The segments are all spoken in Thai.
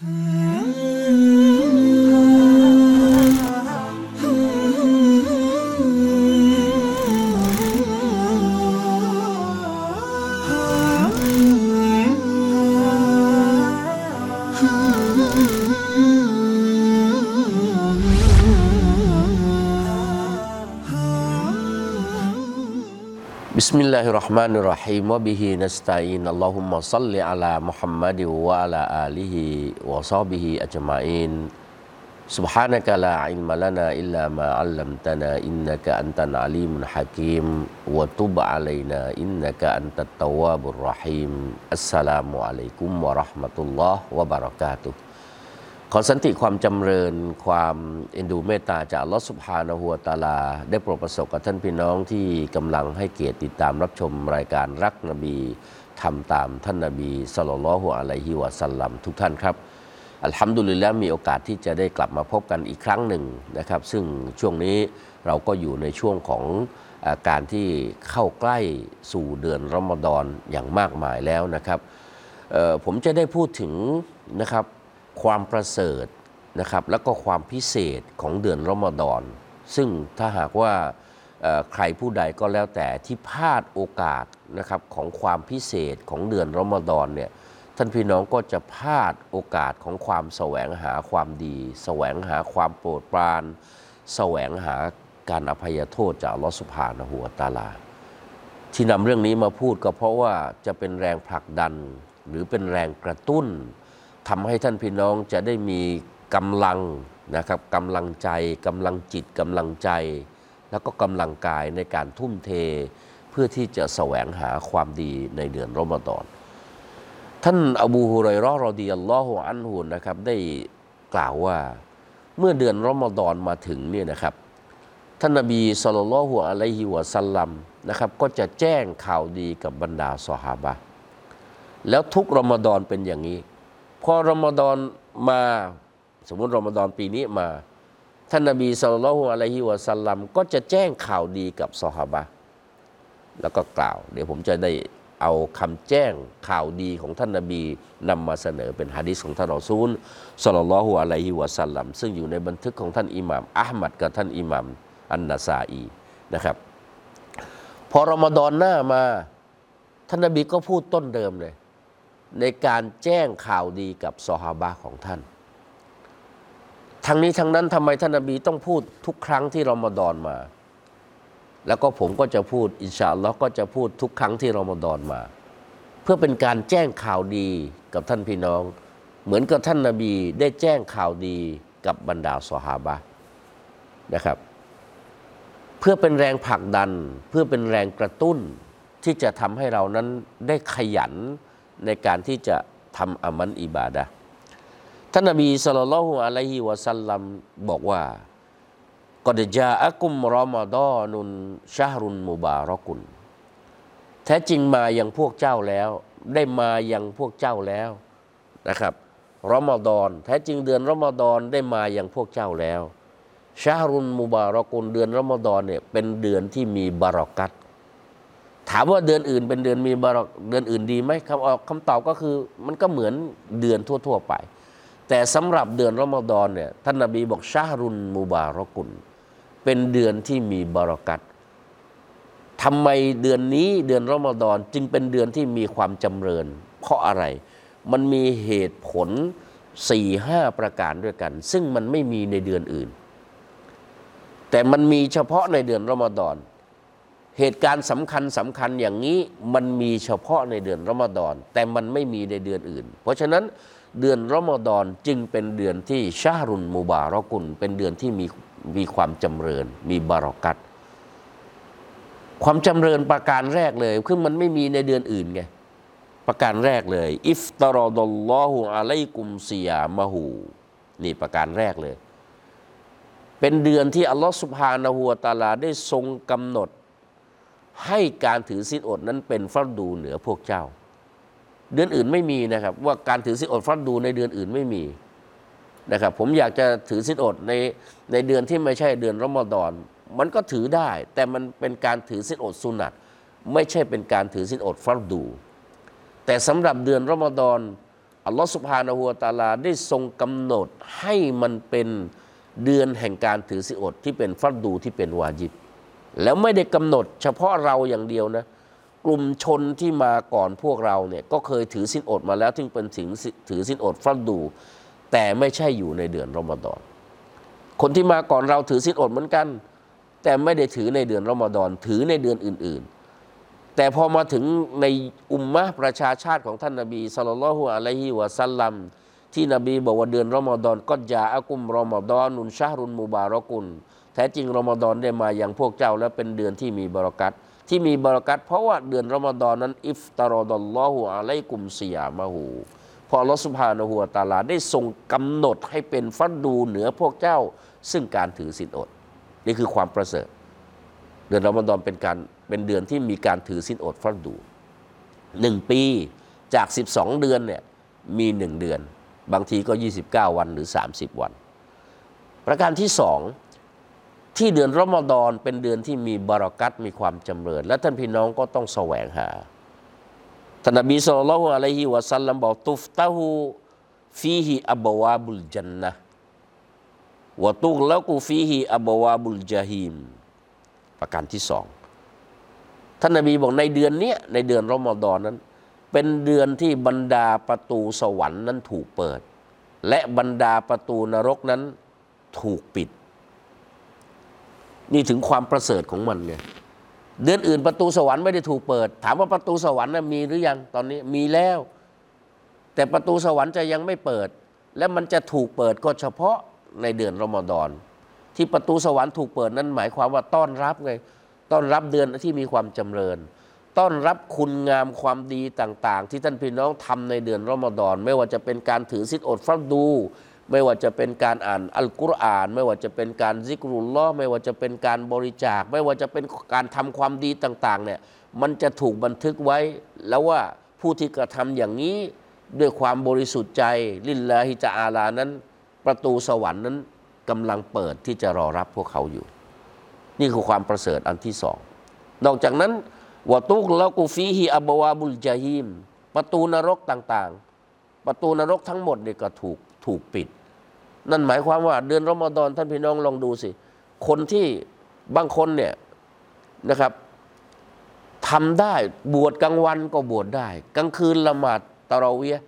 Mm. الرحمن الرحيم وبه نستعين اللهم صل على محمد وعلى آله وصحبه أجمعين سبحانك لا علم لنا إلا ما علمتنا إنك أنت العليم الحكيم وتب علينا إنك أنت التواب الرحيم السلام عليكم ورحمة الله وبركاته ขอสันติความจำเริญความเอ็นดูเมตตาจากลอสุบฮานะฮูวตาลา ได้โปรดประสบกับท่านพี่น้องที่กำลังให้เกียรติติดตามรับชมรายการรักนบีทำตามท่านนบีสลลัลลอฮุอะลัยฮิวะสัลลัมทุกท่านครับ อัลฮัมดุลิลละมีโอกาสที่จะได้กลับมาพบกันอีกครั้งหนึ่งนะครับ ซึ่งช่วงนี้เราก็อยู่ในช่วงของอการที่เข้าใกล้สู่เดือนรอมฎอนอย่างมากมายแล้วนะครับผมจะได้พูดถึงนะครับ ความประเสริฐนะครับแล้วก็ความพิเศษของเดือนรอมฎอน ซึ่งถ้าหากว่าใครผู้ใดก็แล้วแต่ที่พลาดโอกาสนะครับของความพิเศษของเดือนรอมฎอนเนี่ยท่านพี่น้องก็จะพลาดโอกาสของความแสวงหาความดี แสวงหาความโปรดปราน แสวงหาการอภัยโทษจากลอสุภาณหัวตาลา ที่นำเรื่องนี้มาพูดก็เพราะว่าจะเป็นแรงผลักดันหรือเป็นแรงกระตุ้น ทำให้ท่านพี่น้องจะได้มีกำลังนะครับกำลังใจกำลังจิตกำลังใจ แล้วก็กำลังกายในการทุ่มเท เพื่อที่จะแสวงหาความดีในเดือนรอมฎอนท่านอบูฮุไรราะห์รอฎิยัลลอฮุอันฮุนนะครับได้กล่าวว่าเมื่อเดือนรอมฎอนมาถึงเนี่ยนะครับท่านนบีสุลต่านละฮุอะลัยฮิวะสัลลัมนะครับก็จะแจ้งข่าวดีกับบรรดาสหาบะแล้วทุกรอมฎอนเป็นอย่างนี้ พอรอมฎอนมา สมมุติรอมฎอนปีนี้มา ท่านนบีสุลต่านอะลัยฮิวะสัลลัมก็จะแจ้งข่าวดีกับสหาบะแล้วก็กล่าว เดี๋ยวผมจะได้เอาคำแจ้งข่าวดีของท่านนบีนำมาเสนอเป็นฮะดิษของท่านรอซูลสุลลัลลอฮุอะลัยฮิวะสัลลัมซึ่งอยู่ในบันทึกของท่านอิหม่ามอัลมัดกับท่านอิหม่ามอันนาซาอีนะครับ พอรอมฎอนหน้ามา ท่านนบีก็พูดต้นเดิมเลย ในการแจ้งข่าวดีกับซอฮาบะของท่าน ทั้งนี้ทั้งนั้นทำไมท่านนบีต้องพูดทุกครั้งที่รอมฎอนมา แล้วก็ผมก็จะพูดอินชาอัลลอฮ์ก็จะพูดทุกครั้งที่รอมฎอนมา เพื่อเป็นการแจ้งข่าวดีกับท่านพี่น้อง เหมือนกับท่านนาบีได้แจ้งข่าวดีกับบรรดาสหาบะนะครับ เพื่อเป็นแรงผลักดันเพื่อเป็นแรงกระตุ้นที่จะทำให้เรานั้นได้ขยัน ในการที่จะทำอามันอิบาดะท่านนบีสุลต่านละฮุอะลัยฮิวะสัลลัมบอกว่ากอดจาอักุมรอมฎอนุนชาฮรุนมุบารอกุนแท้จริงมาอยังพวกเจ้าแล้ว ได้มาอยังพวกเจ้าแล้วนะครับรอมฎอนแท้จริงเดือนรอมฎอนได้มาอยังพวกเจ้าแล้วชาฮรุนมุบารอกุนเดือนรอมฎอนเนี่ยเป็นเดือนที่มีบารอกัต ถามว่าเดือนอื่นเป็นเดือนมีบารอกเดือนอื่นดีไหมคำออกคำตอบก็คือมันก็เหมือนเดือนทั่ว ๆ ไป แต่สำหรับเดือนรอมฎอนเนี่ยท่านนบีบอกชาฮรุนมุบารอกุนเป็นเดือนที่มีบารักัตทำไมเดือนนี้เดือนรอมฎอนจึงเป็นเดือนที่มีความจำเริญ เพราะอะไร มันมีเหตุผลสี่ห้าประการด้วยกัน ซึ่งมันไม่มีในเดือนอื่น แต่มันมีเฉพาะในเดือนรอมฎอน เหตุการณ์สำคัญสำคัญอย่างนี้มันมีเฉพาะในเดือนรอมฎอน แต่มันไม่มีในเดือนอื่น เพราะฉะนั้นเดือนรอมฎอนจึงเป็นเดือนที่ชารุนมูบารอกุล เป็นเดือนที่มีมีความจำเริญ มีบารอกัตความจำเริญประการแรกเลยคือมันไม่มีในเดือนอื่นไงประการแรกเลย อิฟตารอดลลอฮุอะลัยกุมซียามะฮูนี่ประการแรกเลย เป็นเดือนที่อัลลอฮฺสุบฮานะฮูวตาลาได้ทรงกำหนด ให้การถือศีลอดนั้นเป็นฟัรดูเหนือพวกเจ้า เดือนอื่นไม่มีนะครับ ว่าการถือศีลอดฟัรดูในเดือนอื่นไม่มีนะครับ ผมอยากจะถือศีลอดในในเดือนที่ไม่ใช่เดือนรอมฎอนมันก็ถือได้ แต่มันเป็นการถือศีลอดสุนัตไม่ใช่เป็นการถือศีลอดฟัรดู แต่สำหรับเดือนรอมฎอนอัลลอฮฺสุบฮานาหัวตาลาได้ทรงกำหนดให้มันเป็นเดือนแห่งการถือสินอดที่เป็นฟัดดูที่เป็นวาจิบ แล้วไม่ได้กำหนดเฉพาะเราอย่างเดียวนะ กลุ่มชนที่มาก่อนพวกเราเนี่ยก็เคยถือสินอดมาแล้วถึงเป็นถึงถือสินอดฟัดดู แต่ไม่ใช่อยู่ในเดือนรอมฎอน คนที่มาก่อนเราถือสินอดเหมือนกัน แต่ไม่ได้ถือในเดือนรอมฎอนถือในเดือนอื่น ๆ แต่พอมาถึงในอุมมะประชาชาติของท่านนบีสุลต่านลฮุอะลัยฮิวะซัลลัมที่นบีบอกว่าเดือนรอมฎอนก็ยาอักุมรอมฎอนนุนชารุนมูบารอกุล ท้จริงรอมฎอนได้มาอย่างพวกเจ้าและเป็นเดือนที่มีบารักัตที่มีบารักัตเพราะว่าเดือนรอมฎอนนั้น อิฟตารอดัลลอฮุอะลัยกุมซิยามะฮูพออัลอสุบฮานะฮูวตาลาได้ทรงกำหนดให้เป็นฟัดดูเหนือพวกเจ้า ซึ่งการถือศีลอด นี่คือความประเสริฐ เดือนรอมฎอนเป็นการเป็นเดือนที่มีการถือศีลอดฟัดดูหนึ่งปีจาก 12 เดือนเนี่ยมีหนึ่งเดือน บางทีก็ 29 วันหรือ 30 วัน ประการที่สอง ที่เดือนรอมฎอนเป็นเดือนที่มีบารักัตมีความจำเริญ และท่านพี่น้องก็ต้องแสวงหาท่านนบีสุลต่านลฮ์อะลัยฮิวะสัลลัมบอกตุฟตะฮูฟีฮิอับบวาบุลจันนะวะตุกละกูฟีฮิอับบวาบุลจาฮีมประการที่สองท่านนบีบอกในเดือนเนี้ยในเดือนรอมฎอนนั้น เป็นเดือนที่บรรดาประตูสวรรค์นั้นถูกเปิด และบรรดาประตูนรกนั้นถูกปิด นี่ถึงความประเสริฐของมันไงเดือนอื่นประตูสวรรค์ไม่ได้ถูกเปิด ถามว่าประตูสวรรค์นะมีหรือยังตอนนี้มีแล้ว แต่ประตูสวรรค์จะยังไม่เปิด และมันจะถูกเปิดก็เฉพาะในเดือนรอมฎอน ที่ประตูสวรรค์ถูกเปิดนั้นหมายความว่าต้อนรับไงต้อนรับเดือนที่มีความจำเริญ ต้อนรับคุณงามความดีต่าง ๆ ที่ท่านพี่น้องทำในเดือนรอมฎอน ไม่ว่าจะเป็นการถือสิทธิอดฟัดดู ไม่ว่าจะเป็นการอ่านอัลกุรอาน ไม่ว่าจะเป็นการซิกรุลลอไม่ว่าจะเป็นการบริจาค ไม่ว่าจะเป็นการทำความดีต่างๆเนี่ยมันจะถูกบันทึกไว้ แล้วว่าผู้ที่กระทำอย่างนี้ด้วยความบริสุทธิ์ใจลิลลาฮิจาอาลานั้น ประตูสวรรค์นั้นกำลังเปิดที่จะรอรับพวกเขาอยู่ นี่คือความประเสริฐอันที่สองนอกจากนั้นวะตุกแล้วกูฟีฮีอับวาบุลจาฮิมประตูนรกต่างๆ ประตูนรกทั้งหมดเนี่ยก็ถูกถูกปิด นั่นหมายความว่าเดือนรอมฎอนท่านพี่น้องลองดูสิ คนที่บางคนเนี่ยนะครับทำได้บวชกลางวันก็บวชได้ กลางคืนละหมาดตะเราเวีย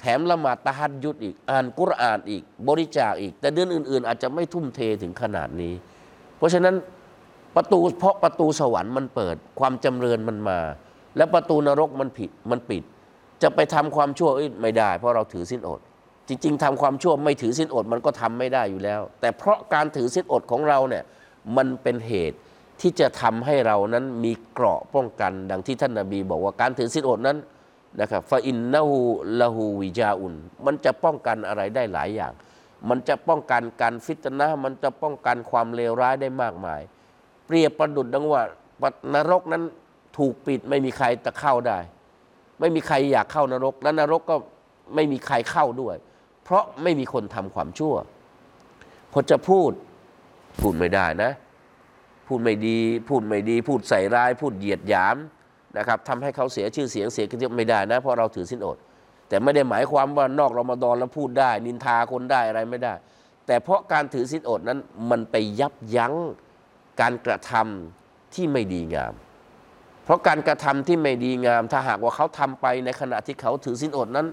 แถมละหมาดตะฮัดยุดอีก อ่านกุรอานอีก บริจาคอีก แต่เดือนอื่น ๆ อาจจะไม่ทุ่มเทถึงขนาดนี้ เพราะฉะนั้นประตูเพราะประตูสวรรค์มันเปิดความจำเริญมันมา แล้วประตูนรกมันผิดมันปิด จะไปทำความชั่วไม่ได้ เพราะเราถือสินอด จริง ๆทำความชั่วไม่ถือสินอดมันก็ทำไม่ได้อยู่แล้ว แต่เพราะการถือสินอดของเราเนี่ยมันเป็นเหตุที่จะทำให้เรานั้นมีเกราะป้องกัน ดังที่ท่านนาบี บอกว่าการถือสินอดนั้นนะครับฟาอินนาหูละหูวิจาอุนมันจะป้องกันอะไรได้หลายอย่าง มันจะป้องกันการฟิตนะมันจะป้องกันความเลวร้ายได้มากมาย เปรียบประดุดดังว่านรกนั้นถูกปิดไม่มีใครจะเข้าได้ ไม่มีใครอยากเข้านรก และนรกก็ไม่มีใครเข้าด้วย เพราะไม่มีคนทำความชั่ว พอจะพูดพูดไม่ได้นะ พูดไม่ดี พูดไม่ดี พูดใส่ร้าย พูดเหยียดหยามนะครับทำให้เขาเสียชื่อเสียงเสียกิจไม่ได้นะ เพราะเราถือสินอด แต่ไม่ได้หมายความว่านอกรอมฎอนแล้วพูดได้ นินทาคนได้อะไรไม่ได้ แต่เพราะการถือสินอดนั้นมันไปยับยั้งการกระทำที่ไม่ดีงาม เพราะการกระทำที่ไม่ดีงาม ถ้าหากว่าเขาทำไปในขณะที่เขาถือสินอดนั้น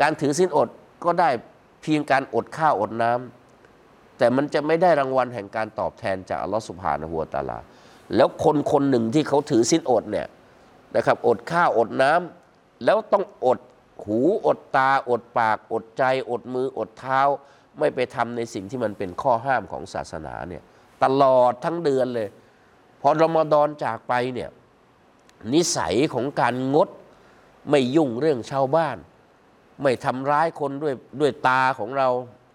การถือสินอดก็ได้ เพียงการอดข้าวอดน้ำแต่มันจะไม่ได้รางวัลแห่งการตอบแทนจากอัลลอฮฺสุบฮานะฮูวตาลา แล้วคนคนหนึ่งที่เขาถือสินอดเนี่ยนะครับอดข้าวอดน้ำแล้วต้องอดหูอดตาอดปาก อดใจ อดมืออดเท้า ไม่ไปทำในสิ่งที่มันเป็นข้อห้ามของศาสนาเนี่ยตลอดทั้งเดือนเลย พอรอมฎอนจากไปเนี่ยนิสัยของการงดไม่ยุ่งเรื่องชาวบ้าน ไม่ทำร้ายคนด้วยด้วยตาของเรา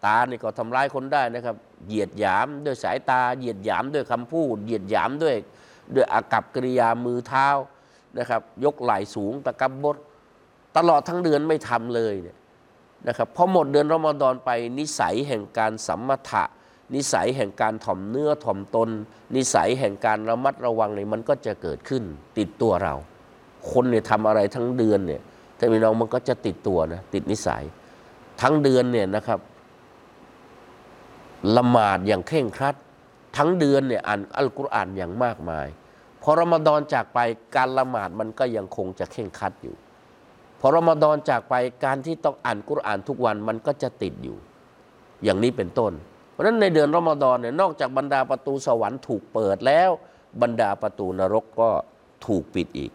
ตานี่ก็ทำร้ายคนได้นะครับ เหยียดหยามด้วยสายตา เหยียดหยามด้วยคำพูด เหยียดหยามด้วยด้วยอากับกิริยามือเท้านะครับ ยกไหล่สูงตะกับบดตลอดทั้งเดือนไม่ทำเลยเนี่ยนะครับพอหมดเดือนรอมฎอนไปนิสัยแห่งการสัมมถะ นิสัยแห่งการถ่อมเนื้อถ่อมตน นิสัยแห่งการระมัดระวังเนี่ยมันก็จะเกิดขึ้นติดตัวเรา คนเนี่ยทำอะไรทั้งเดือนเนี่ย ถ้าพี่น้องมันก็จะติดตัวนะติดนิสัย ทั้งเดือนเนี่ยนะครับละหมาดอย่างเคร่งครัด ทั้งเดือนเนี่ยอ่านอัลกุรอานอย่างมากมายพอรอมฎอนจากไปการละหมาดมันก็ยังคงจะเคร่งครัดอยู่พอรอมฎอนจากไปการที่ต้องอ่านกุรอานทุกวันมันก็จะติดอยู่ อย่างนี้เป็นต้น เพราะฉะนั้นในเดือนรอมฎอนเนี่ยนอกจากบรรดาประตูสวรรค์ถูกเปิดแล้ว บรรดาประตูนรกก็ถูกปิดอีก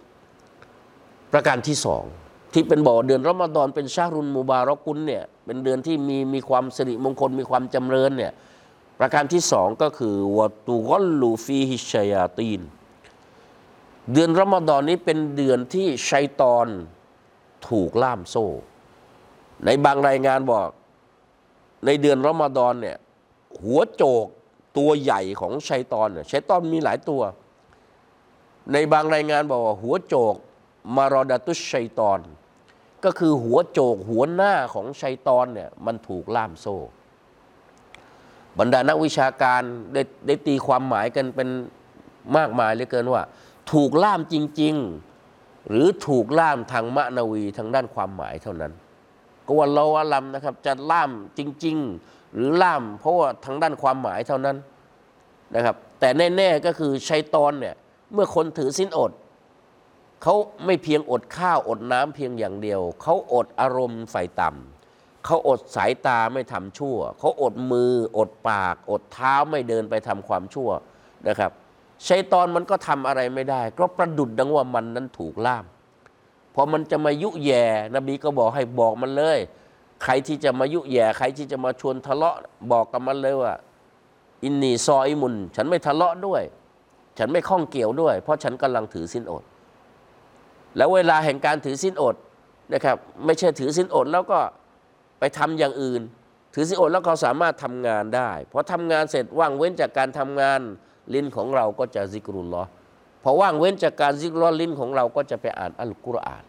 ประการที่สอง ที่เป็นบอกว่าเดือนรอมฎอนเป็นชารุนมูบารอกุนเนี่ยเป็นเดือนที่มีมีความสิริมงคลมีความจำเริญเนี่ยประการที่สองก็คือวะตุกอลลูฟีฮิชยาตีน เดือนรอมฎอนนี้เป็นเดือนที่ชัยตอนถูกล่ามโซ่ ในบางรายงานบอกในเดือนรอมฎอนเนี่ยหัวโจกตัวใหญ่ของชัยตอนเนี่ยชัยตอนมีหลายตัว ในบางรายงานบอกว่าหัวโจก มารอดาตุชชัยตอน ก็คือหัวโจกหัวหน้าของชัยตอนเนี่ยมันถูกล่ามโซ่ บรรดานักวิชาการได้ได้ตีความหมายกันเป็นมากมายเหลือเกินว่า ถูกล่ามจริง ๆ หรือถูกล่ามทางมะนาวีทางด้านความหมายเท่านั้น ก็วันเราอาลัมนะครับจะล่ามจริง ๆ หรือล่ามเพราะว่าทางด้านความหมายเท่านั้นนะครับแต่แน่ ๆ ก็คือชัยตอนเนี่ยเมื่อคนถือสินอด เขาไม่เพียงอดข้าวอดน้ำเพียงอย่างเดียว เขาอดอารมณ์ไฟต่ำเขาอดสายตาไม่ทำชั่ว เขาอดมือ อดปาก อดเท้าไม่เดินไปทำความชั่วนะครับชัยตอนมันก็ทำอะไรไม่ได้ ก็ประดุดดังว่ามันนั้นถูกล่ามพอมันจะมายุแย่นบีก็บอกให้บอกมันเลย ใครที่จะมายุแย่ ใครที่จะมาชวนทะเลาะบอกกับมันเลยว่า อินนีซออิมุน ฉันไม่ทะเลาะด้วย ฉันไม่ข้องเกี่ยวด้วย เพราะฉันกำลังถือสินอด แล้วเวลาแห่งการถือสินอดนะครับไม่ใช่ถือสินอดแล้วก็ไปทำอย่างอื่น ถือสินอดแล้วเขาสามารถทำงานได้พอทำงานเสร็จว่างเว้นจากการทำงานลิ้นของเราก็จะซิกรุลลอพอว่างเว้นจากการซิกรุลลอลิ้นของเราก็จะไปอ่านอัลกุรอาน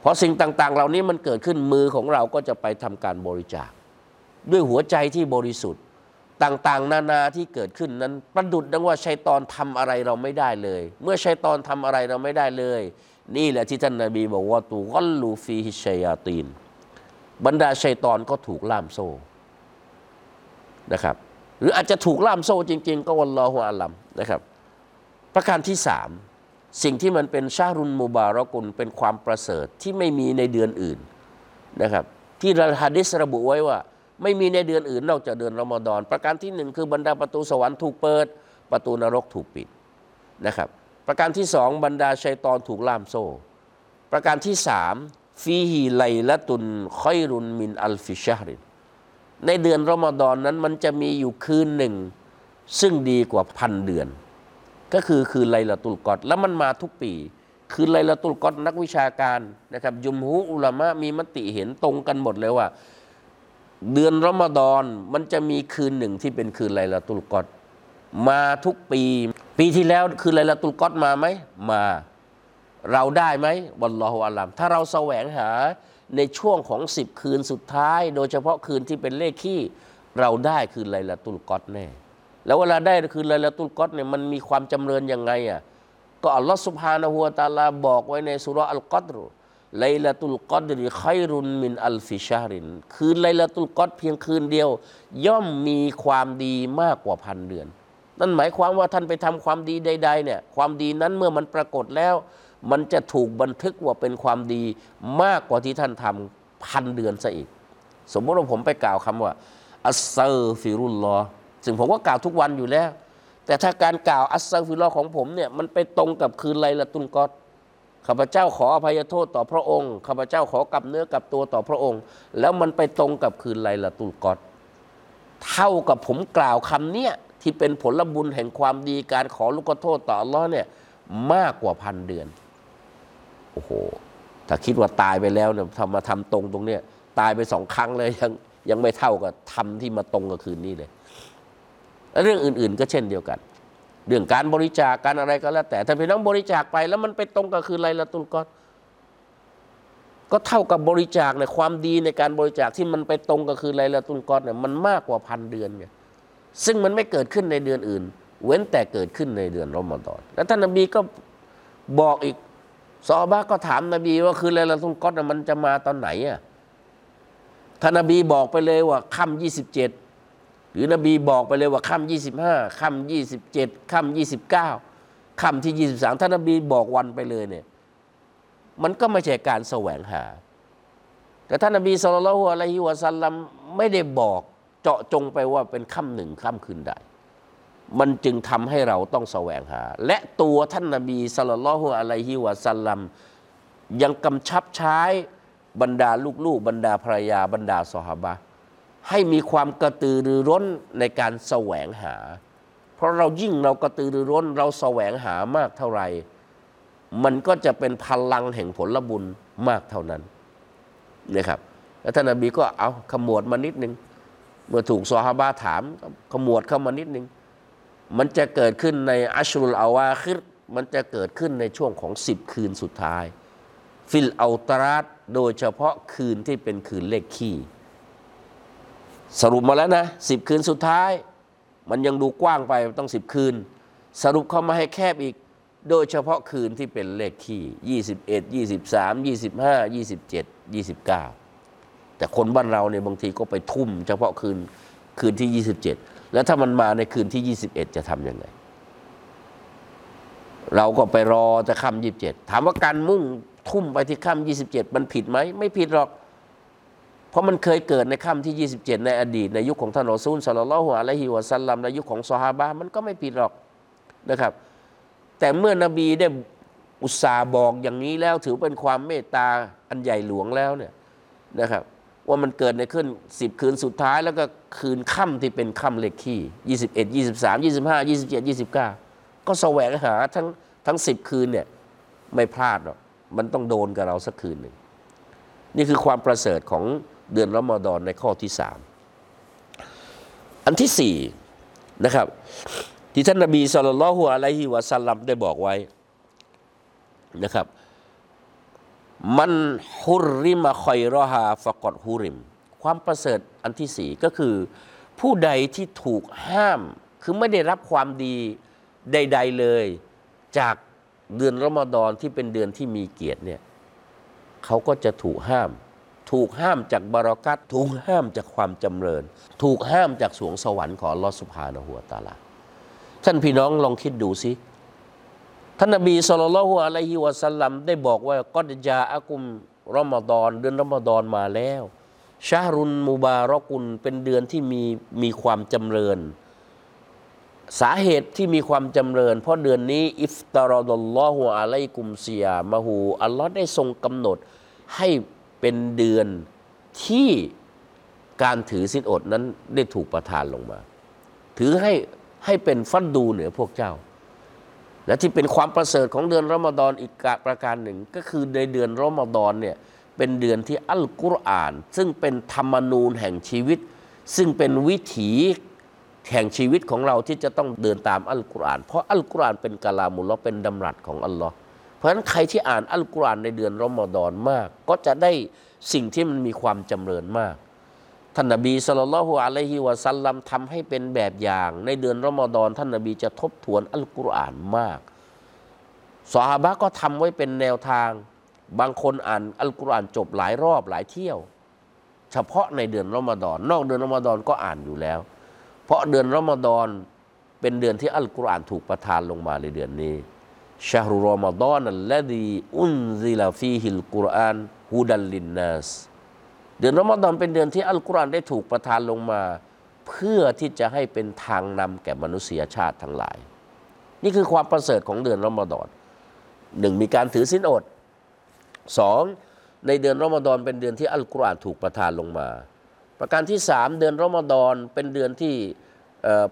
เพราะสิ่งต่าง ๆ เหล่านี้มันเกิดขึ้นมือของเราก็จะไปทำการบริจาค ด้วยหัวใจที่บริสุทธิ์ ต่างๆ นานาที่เกิดขึ้นนั้นประดุดดังว่าชัยตอนทำอะไรเราไม่ได้เลย เมื่อชัยตอนทำอะไรเราไม่ได้เลย นี่แหละที่ท่านนาบีบอกว่าتغل فيه الشياطين บรรดาชัยตอนก็ถูกล่ามโซ่นะครับ หรืออาจจะถูกล่ามโซ่จริง ๆ ก็ والله أعلم นะครับ ประการที่สามสิ่งที่มันเป็น شهر مبارك เป็นความประเสริฐที่ไม่มีในเดือนอื่นนะครับ ที่ฮะดิษระบุไว้ว่า ไม่มีในเดือนอื่นนอกจากเดือนรอมฎอน ประการที่หนึ่งคือบรรดาประตูสวรรค์ถูกเปิด ประตูนรกถูกปิดนะครับ ประการที่สองบรรดาชัยตอนถูกล่ามโซ่ ประการที่สามฟีฮีไลละตุนคอยรุนมินอัลฟิชารินในเดือนรอมฎอนนั้นมันจะมีอยู่คืนหนึ่ง ซึ่งดีกว่าพันเดือน ก็คือคืนไลละตุลกอดแล้วมันมาทุกปี คืนไลละตุลกอดนักวิชาการนะครับยุมฮูอุลามะมีมติเห็นตรงกันหมดเลยว่า เดือนรอมฎอนมันจะมีคืนหนึ่งที่เป็นคืนไลละตุลกอดมาทุกปี ปีที่แล้วคืนไลละตุลกอดมาไหมมาเราได้ไหมวัลลอฮุอาลัมถ้าเราแสวงหาในช่วงของสิบคืนสุดท้าย โดยเฉพาะคืนที่เป็นเลขขี้เราได้คืนไลละตุลกอดแน่แล้วเวลาได้คืนไลละตุลกอดเนี่ยมันมีความจำเริญยังไงอะก็อัลลอฮฺสุบฮานะฮูวตาลาบอกไว้ในสุรอัลกัดร ليلة القدر خير من ألف شهر คืนไลละตุลกอดเพียงคืนเดียว ย่อมมีความดีมากกว่าพันเดือน นั่นหมายความว่าท่านไปทำความดีใด ๆ เนี่ย ความดีนั้นเมื่อมันปรากฏแล้ว มันจะถูกบันทึกว่าเป็นความดีมากกว่าที่ท่านทำพันเดือนซะอีก สมมติว่าผมไปกล่าวคำว่า أستغفر الله ซึ่งผมก็กล่าวทุกวันอยู่แล้ว แต่ถ้าการกล่าว أستغفر الله ของผมเนี่ยมันไปตรงกับคืนไลละตุลกอด ข้าพเจ้าขออภัยโทษต่อพระองค์ข้าพเจ้าขอกลับเนื้อกลับตัวต่อพระองค์ แล้วมันไปตรงกับคืนไลละตุลกอดเท่ากับผมกล่าวคำเนี้ยที่เป็นผลบุญแห่งความดีการขอลูกโทษต่ออัลลอฮ์เนี่ยมากกว่าพันเดือน โอ้โห ถ้าคิดว่าตายไปแล้วเนี่ยทำมาทำตรงตรงเนี้ยตายไปสองครั้งเลยยังยังไม่เท่ากับทำที่มาตรงกับคืนนี้เลยและเรื่องอื่น ๆ ก็เช่นเดียวกัน เรื่องการบริจาคการอะไรก็แล้ว แต่ถ้าพี่น้องบริจาคไปแล้วมันไปตรงกับคืนไรละตุลกอดก็เท่ากับบริจาคในความดีในการบริจาคที่มันไปตรงกับคืนไรละตุลกอดเนี่ยมันมากกว่าพันเดือนไงซึ่งมันไม่เกิดขึ้นในเดือนอื่น เว้นแต่เกิดขึ้นในเดือนรอมฎอนแล้วท่านนบีก็บอกอีกซอฮาบะห์ก็ถามนบีว่าคืนไลลาตุลกอดร์น่ะมันจะมาตอนไหนอะท่านนบีบอกไปเลยว่าค่ำยี่สิบเจ็ด หรือนบีบอกไปเลยว่าค่ำยี่สิบห้าค่ำยี่สิบเจ็ดค่ำยี่สิบเก้าค่ำที่ยี่สิบสามท่านนบีบอกวันไปเลยเนี่ย มันก็ไม่ใช่การแสวงหา แต่ท่านนบีสุลต่านอะลัยฮิวะสัลลัมไม่ได้บอกเจาะจงไปว่าเป็นค่ำหนึ่งค่ำคืนใดมันจึงทำให้เราต้องแสวงหา และตัวท่านนบีสุลต่านอะลัยฮิวะสัลลัมยังกำชับใช้บรรดาลูกๆ บรรดาภรรยาบรรดาสหบะ ให้มีความกระตือรือร้นในการแสวงหา เพราะเรายิ่งเรากระตือรือร้น เราแสวงหามากเท่าไหร่มันก็จะเป็นพลังแห่งผลบุญมากเท่านั้นนะครับแล้วท่านนบีก็เอาขมวดมานิดนึง เมื่อถูกซอฮาบะถามขมวดเข้ามานิดนึง มันจะเกิดขึ้นในอัชรุลอาวาคิรมันจะเกิดขึ้นในช่วงของสิบคืนสุดท้าย في الأوتار โดยเฉพาะคืนที่เป็นคืนเลขคี่ สรุปมาแล้วนะสิบคืนสุดท้าย มันยังดูกว้างไปต้องสิบคืน สรุปเข้ามาให้แคบอีก โดยเฉพาะคืนที่เป็นเลขคี่ยี่สิบเอ็ดยี่สิบสามยี่สิบห้ายี่สิบเจ็ดยี่สิบเก้าแต่คนบ้านเราเนี่ยบางทีก็ไปทุ่ม เฉพาะคืนคืนที่ยี่สิบเจ็ดแล้วถ้ามันมาในคืนที่ยี่สิบเอ็ดจะทำยังไง เราก็ไปรอจะค่ำยี่สิบเจ็ดถามว่าการมุ่งทุ่มไปที่ค่ำยี่สิบเจ็ดมันผิดไหม ไม่ผิดหรอก เพราะมันเคยเกิดในค่ำที่ 27 ในอดีต ในยุคของท่านรอซูลสลลัลฮุอะลัยฮิวะสัลลัมในยุคของซอฮาบะมันก็ไม่ผิดหรอกนะครับ แต่เมื่อนบีได้อุตสาห์บอกอย่างนี้แล้วถือเป็นความเมตตาอันใหญ่หลวงแล้วเนี่ยนะครับ ว่ามันเกิดในขึ้น 10 คืนสุดท้ายแล้วก็คืนค่ำที่เป็นค่ำเลขขี้21 23 25 27 29 ก็แสวงหาทั้งทั้ง 10 คืนเนี่ยไม่พลาดหรอกมันต้องโดนกับเราสักคืนหนึ่งนี่คือความประเสริฐของ เดือนรอมฎอนในข้อที่สามอันที่สี่นะครับ ที่ท่านนบีสุลต่านละฮุอะลัยฮิวะสัลลัมได้บอกไว้นะครับ มันฮุริมะคอยรอฮาฟะกอดฮุริม ความประเสริฐอันที่สี่ก็คือ ผู้ใดที่ถูกห้าม คือไม่ได้รับความดีใด ๆเลย จากเดือนรอมฎอนที่เป็นเดือนที่มีเกียรติเนี่ยเขาก็จะถูกห้าม ถูกห้ามจากบารักัตถูกห้ามจากความจำเริญ ถูกห้ามจากสวงสวรรค์ของลอสุบฮานะฮูวตาลาท่านพี่น้องลองคิดดูสิท่านนบีสุลต่านละฮุอะลัยฮิวะสัลลัมได้บอกว่ากอดจาอะกุมรอมฎอนเดือนรอมฎอนมาแล้วชารุนมุบารอกุนเป็นเดือนที่มีมีความจำเริญ สาเหตุที่มีความจำเริญ เพราะเดือนนี้ อิฟตารอดลลอฮุอะลัยกุมเซียมะฮูอัลลอฮ์ได้ทรงกำหนดให้ เป็นเดือนที่การถือสินอดนั้นได้ถูกประทานลงมา ถือให้ให้เป็นฟัดดูเหนือพวกเจ้า และที่เป็นความประเสริฐของเดือนรอมฎอนอีกประการหนึ่ง ก็คือในเดือนรอมฎอนเนี่ยเป็นเดือนที่อัลกุรอาน ซึ่งเป็นธรรมนูญแห่งชีวิต ซึ่งเป็นวิถีแห่งชีวิตของเราที่จะต้องเดินตามอัลกุรอาน เพราะอัลกุรอานเป็นกาลามุลลอเป็นดำรัสของอัลลอฮ์ ราะฉะนั้นใครที่อ่านอัลกุรอานในเดือนรอมฎอนมาก ก็จะได้สิ่งที่มันมีความจำเริญมาก ท่านนบีสุลต่านละฮุอะลัยฮิวะสัลลัมทำให้เป็นแบบอย่าง ในเดือนรอมฎอนท่านนบีจะทบทวนอัลกุรอานมากสหบะก็ทำไว้เป็นแนวทาง บางคนอ่านอัลกุรอานจบหลายรอบหลายเที่ยว เฉพาะในเดือนรอมฎอน นอกเดือนรอมฎอนก็อ่านอยู่แล้ว เพราะเดือนรอมฎอนเป็นเดือนที่อัลกุรอานถูกประทานลงมาในเดือนนี้ ชาฮรุรอมฎอนัลลดีอุนซิลาฟีฮิลกุรอานฮูดัลลินนัสเดือนรอมฎอนเป็นเดือนที่อัลกุรอานได้ถูกประทานลงมา เพื่อที่จะให้เป็นทางนำแก่มนุษยชาติทั้งหลาย นี่คือความประเสริฐของเดือนรอมฎอนหนึ่งมีการถือศีลอดสองในเดือนรอมฎอนเป็นเดือนที่อัลกุรอานถูกประทานลงมา ประการที่สามเดือนรอมฎอนเป็นเดือนที่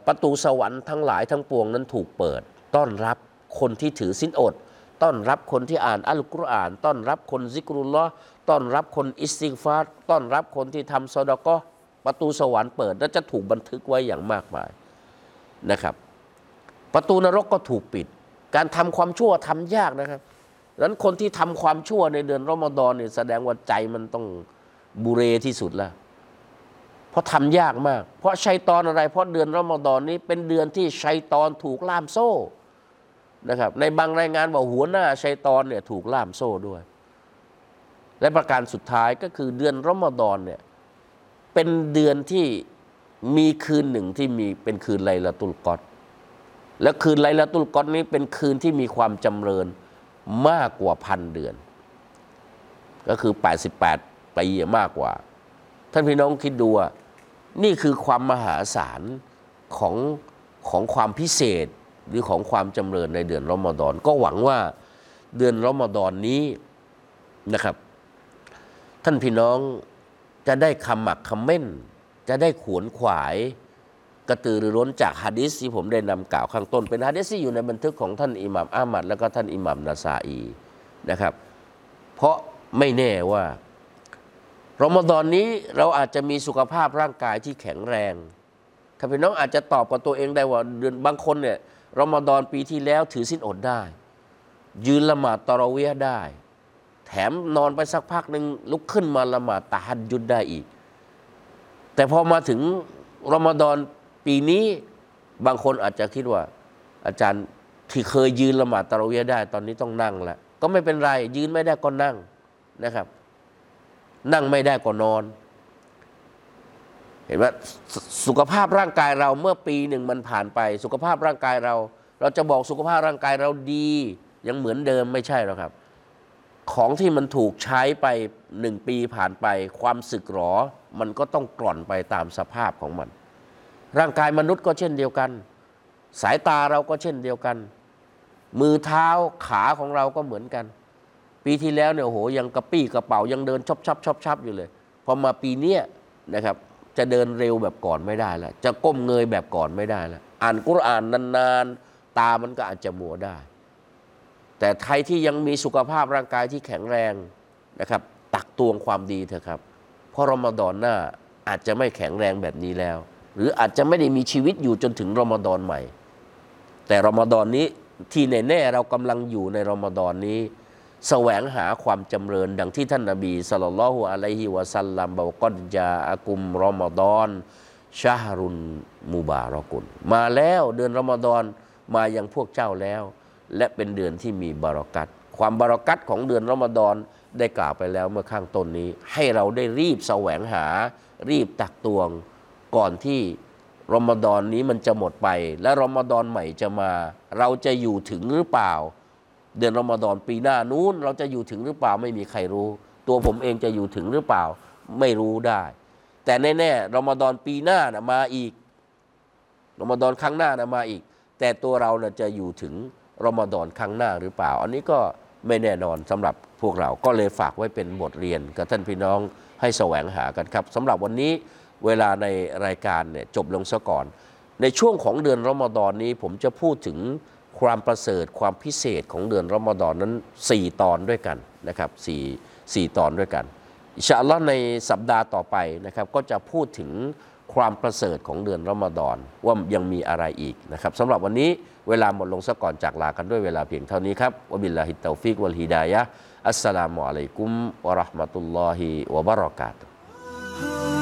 ประตูสวรรค์ทั้งหลายทั้งปวงนั้นถูกเปิดต้อนรับ คนที่ถือศีลอด ต้อนรับคนที่อ่านอัลกุรอาน ต้อนรับคนซิกรุลลอต้อนรับคนอิสติฟาร์ต้อนรับคนที่ทำซอดาก็ประตูสวรรค์เปิด และจะถูกบันทึกไว้อย่างมากมายนะครับ ประตูนรกก็ถูกปิด การทำความชั่วทำยากนะครับดังนั้นคนที่ทำความชั่วในเดือนรอมฎอนเนี่ยแสดงว่าใจมันต้องบุเรที่สุดแล้วเพราะทำยากมาก เพราะชัยตอนอะไร เพราะเดือนรอมฎอนนี้เป็นเดือนที่ชัยตอนถูกล่ามโซ่ นะครับ ในบางรายงานบอกหัวหน้าชัยตอนเนี่ยถูกล่ามโซ่ด้วย และประการสุดท้ายก็คือเดือนรอมฎอนเนี่ยเป็นเดือนที่มีคืนหนึ่งที่มีเป็นคืนไลลาตุลกอดและคืนไลลาตุลกอดนี้เป็นคืนที่มีความจำเริญมากกว่าพันเดือน ก็คือ 88ปีมากกว่า ท่านพี่น้องคิดดูว่านี่คือความมหาศาลของของความพิเศษ หรือของความจำเริญในเดือนรอมฎอน ก็หวังว่าเดือนรอมฎอนนี้นะครับ ท่านพี่น้องจะได้คำหมักคำเม่น จะได้ขวนขวายกระตือรือร้นจากฮะดิษที่ผมได้นำกล่าวข้างต้น เป็นฮะดิษที่อยู่ในบันทึกของท่านอิหม่ามอามัด แล้วก็ท่านอิหม่ามนาซาอีนะครับ เพราะไม่แน่ว่ารอมฎอนนี้เราอาจจะมีสุขภาพร่างกายที่แข็งแรงถ้าพี่น้องอาจจะตอบกับตัวเองได้ว่าเดือนบางคนเนี่ย รอมฎอนปีที่แล้วถือสิ้นอดได้ ยืนละหมาดตอระเวียได้ แถมนอนไปสักพักหนึ่งลุกขึ้นมาละหมาดตะฮัดยุดได้อีก แต่พอมาถึงรอมฎอนปีนี้บางคนอาจจะคิดว่า อาจารย์ที่เคยยืนละหมาดตะระเวียได้ ตอนนี้ต้องนั่งแล้วก็ไม่เป็นไร ยืนไม่ได้ก็นั่งนะครับ นั่งไม่ได้ก็นอน เห็นไหมสุขภาพร่างกายเราเมื่อปีหนึ่งมันผ่านไป สุขภาพร่างกายเรา เราจะบอกสุขภาพร่างกายเราดี ยังเหมือนเดิมไม่ใช่หรอกครับ ของที่มันถูกใช้ไปหนึ่งปีผ่านไป ความสึกหรอ มันก็ต้องกร่อนไปตามสภาพของมัน ร่างกายมนุษย์ก็เช่นเดียวกัน สายตาเราก็เช่นเดียวกัน มือเท้าขาของเราก็เหมือนกัน ปีที่แล้วเนี่ยโอ้โหยังกระปี้กระเป๋ายังเดินชอบชับชอบชับอยู่เลยพอมาปีเนี้ยนะครับ จะเดินเร็วแบบก่อนไม่ได้แล้วจะก้มเงยแบบก่อนไม่ได้แล้วอ่านกุรอานนานๆ ตามันก็อาจจะมัวได้ แต่ใครที่ยังมีสุขภาพร่างกายที่แข็งแรงนะครับ ตักตวงความดีเถอะครับ เพราะรอมฎอนหน้าอาจจะไม่แข็งแรงแบบนี้แล้ว หรืออาจจะไม่ได้มีชีวิตอยู่จนถึงรอมฎอนใหม่ แต่รอมฎอนนี้ที่แน่ๆเรากำลังอยู่ในรอมฎอนนี้ แสวงหาความจำเริญ ดังที่ท่านนบีสัลลัลลอฮุอะลัยฮิวะสัลลัมบอกกอดจาอากุมรอมฎอนชาฮรุนมูบารอกุนมาแล้วเดือนรอมฎอนมายังพวกเจ้าแล้ว และเป็นเดือนที่มีบารักัตความบารักัตของเดือนรอมฎอนได้กล่าวไปแล้วเมื่อข้างต้นนี้ ให้เราได้รีบแสวงหา รีบตักตวง ก่อนที่รอมฎอนนี้มันจะหมดไป และรอมฎอนใหม่จะมา เราจะอยู่ถึงหรือเปล่า เดือนรอมฎอนปีหน้านู้น เราจะอยู่ถึงหรือเปล่าไม่มีใครรู้ ตัวผมเองจะอยู่ถึงหรือเปล่าไม่รู้ได้ แต่แน่ๆรอมฎอนปีหน้านะมาอีกรอมฎอนครั้งหน้านะมาอีก แต่ตัวเรานะจะอยู่ถึงรอมฎอนครั้งหน้าหรือเปล่า อันนี้ก็ไม่แน่นอนสำหรับพวกเราก็เลยฝากไว้เป็นบทเรียนกับท่านพี่น้องให้แสวงหากันครับสำหรับวันนี้เวลาในรายการเนี่ยจบลงซะก่อน ในช่วงของเดือนรอมฎอนนี้ผมจะพูดถึง ความประเสริฐความพิเศษของเดือนรอมฎอนนั้น 4 ตอนด้วยกันนะครับ4 4 ตอนด้วยกันإن شاء الله ในสัปดาห์ต่อไปนะครับก็จะพูดถึงความประเสริฐของเดือนรอมฎอนว่ายังมีอะไรอีกนะครับสำหรับวันนี้เวลาหมดลงซะก่อนจากลากันด้วยเวลาเพียงเท่านี้ครับوبالله التوفيق والهداية السلام عليكم ورحمة الله وبركاته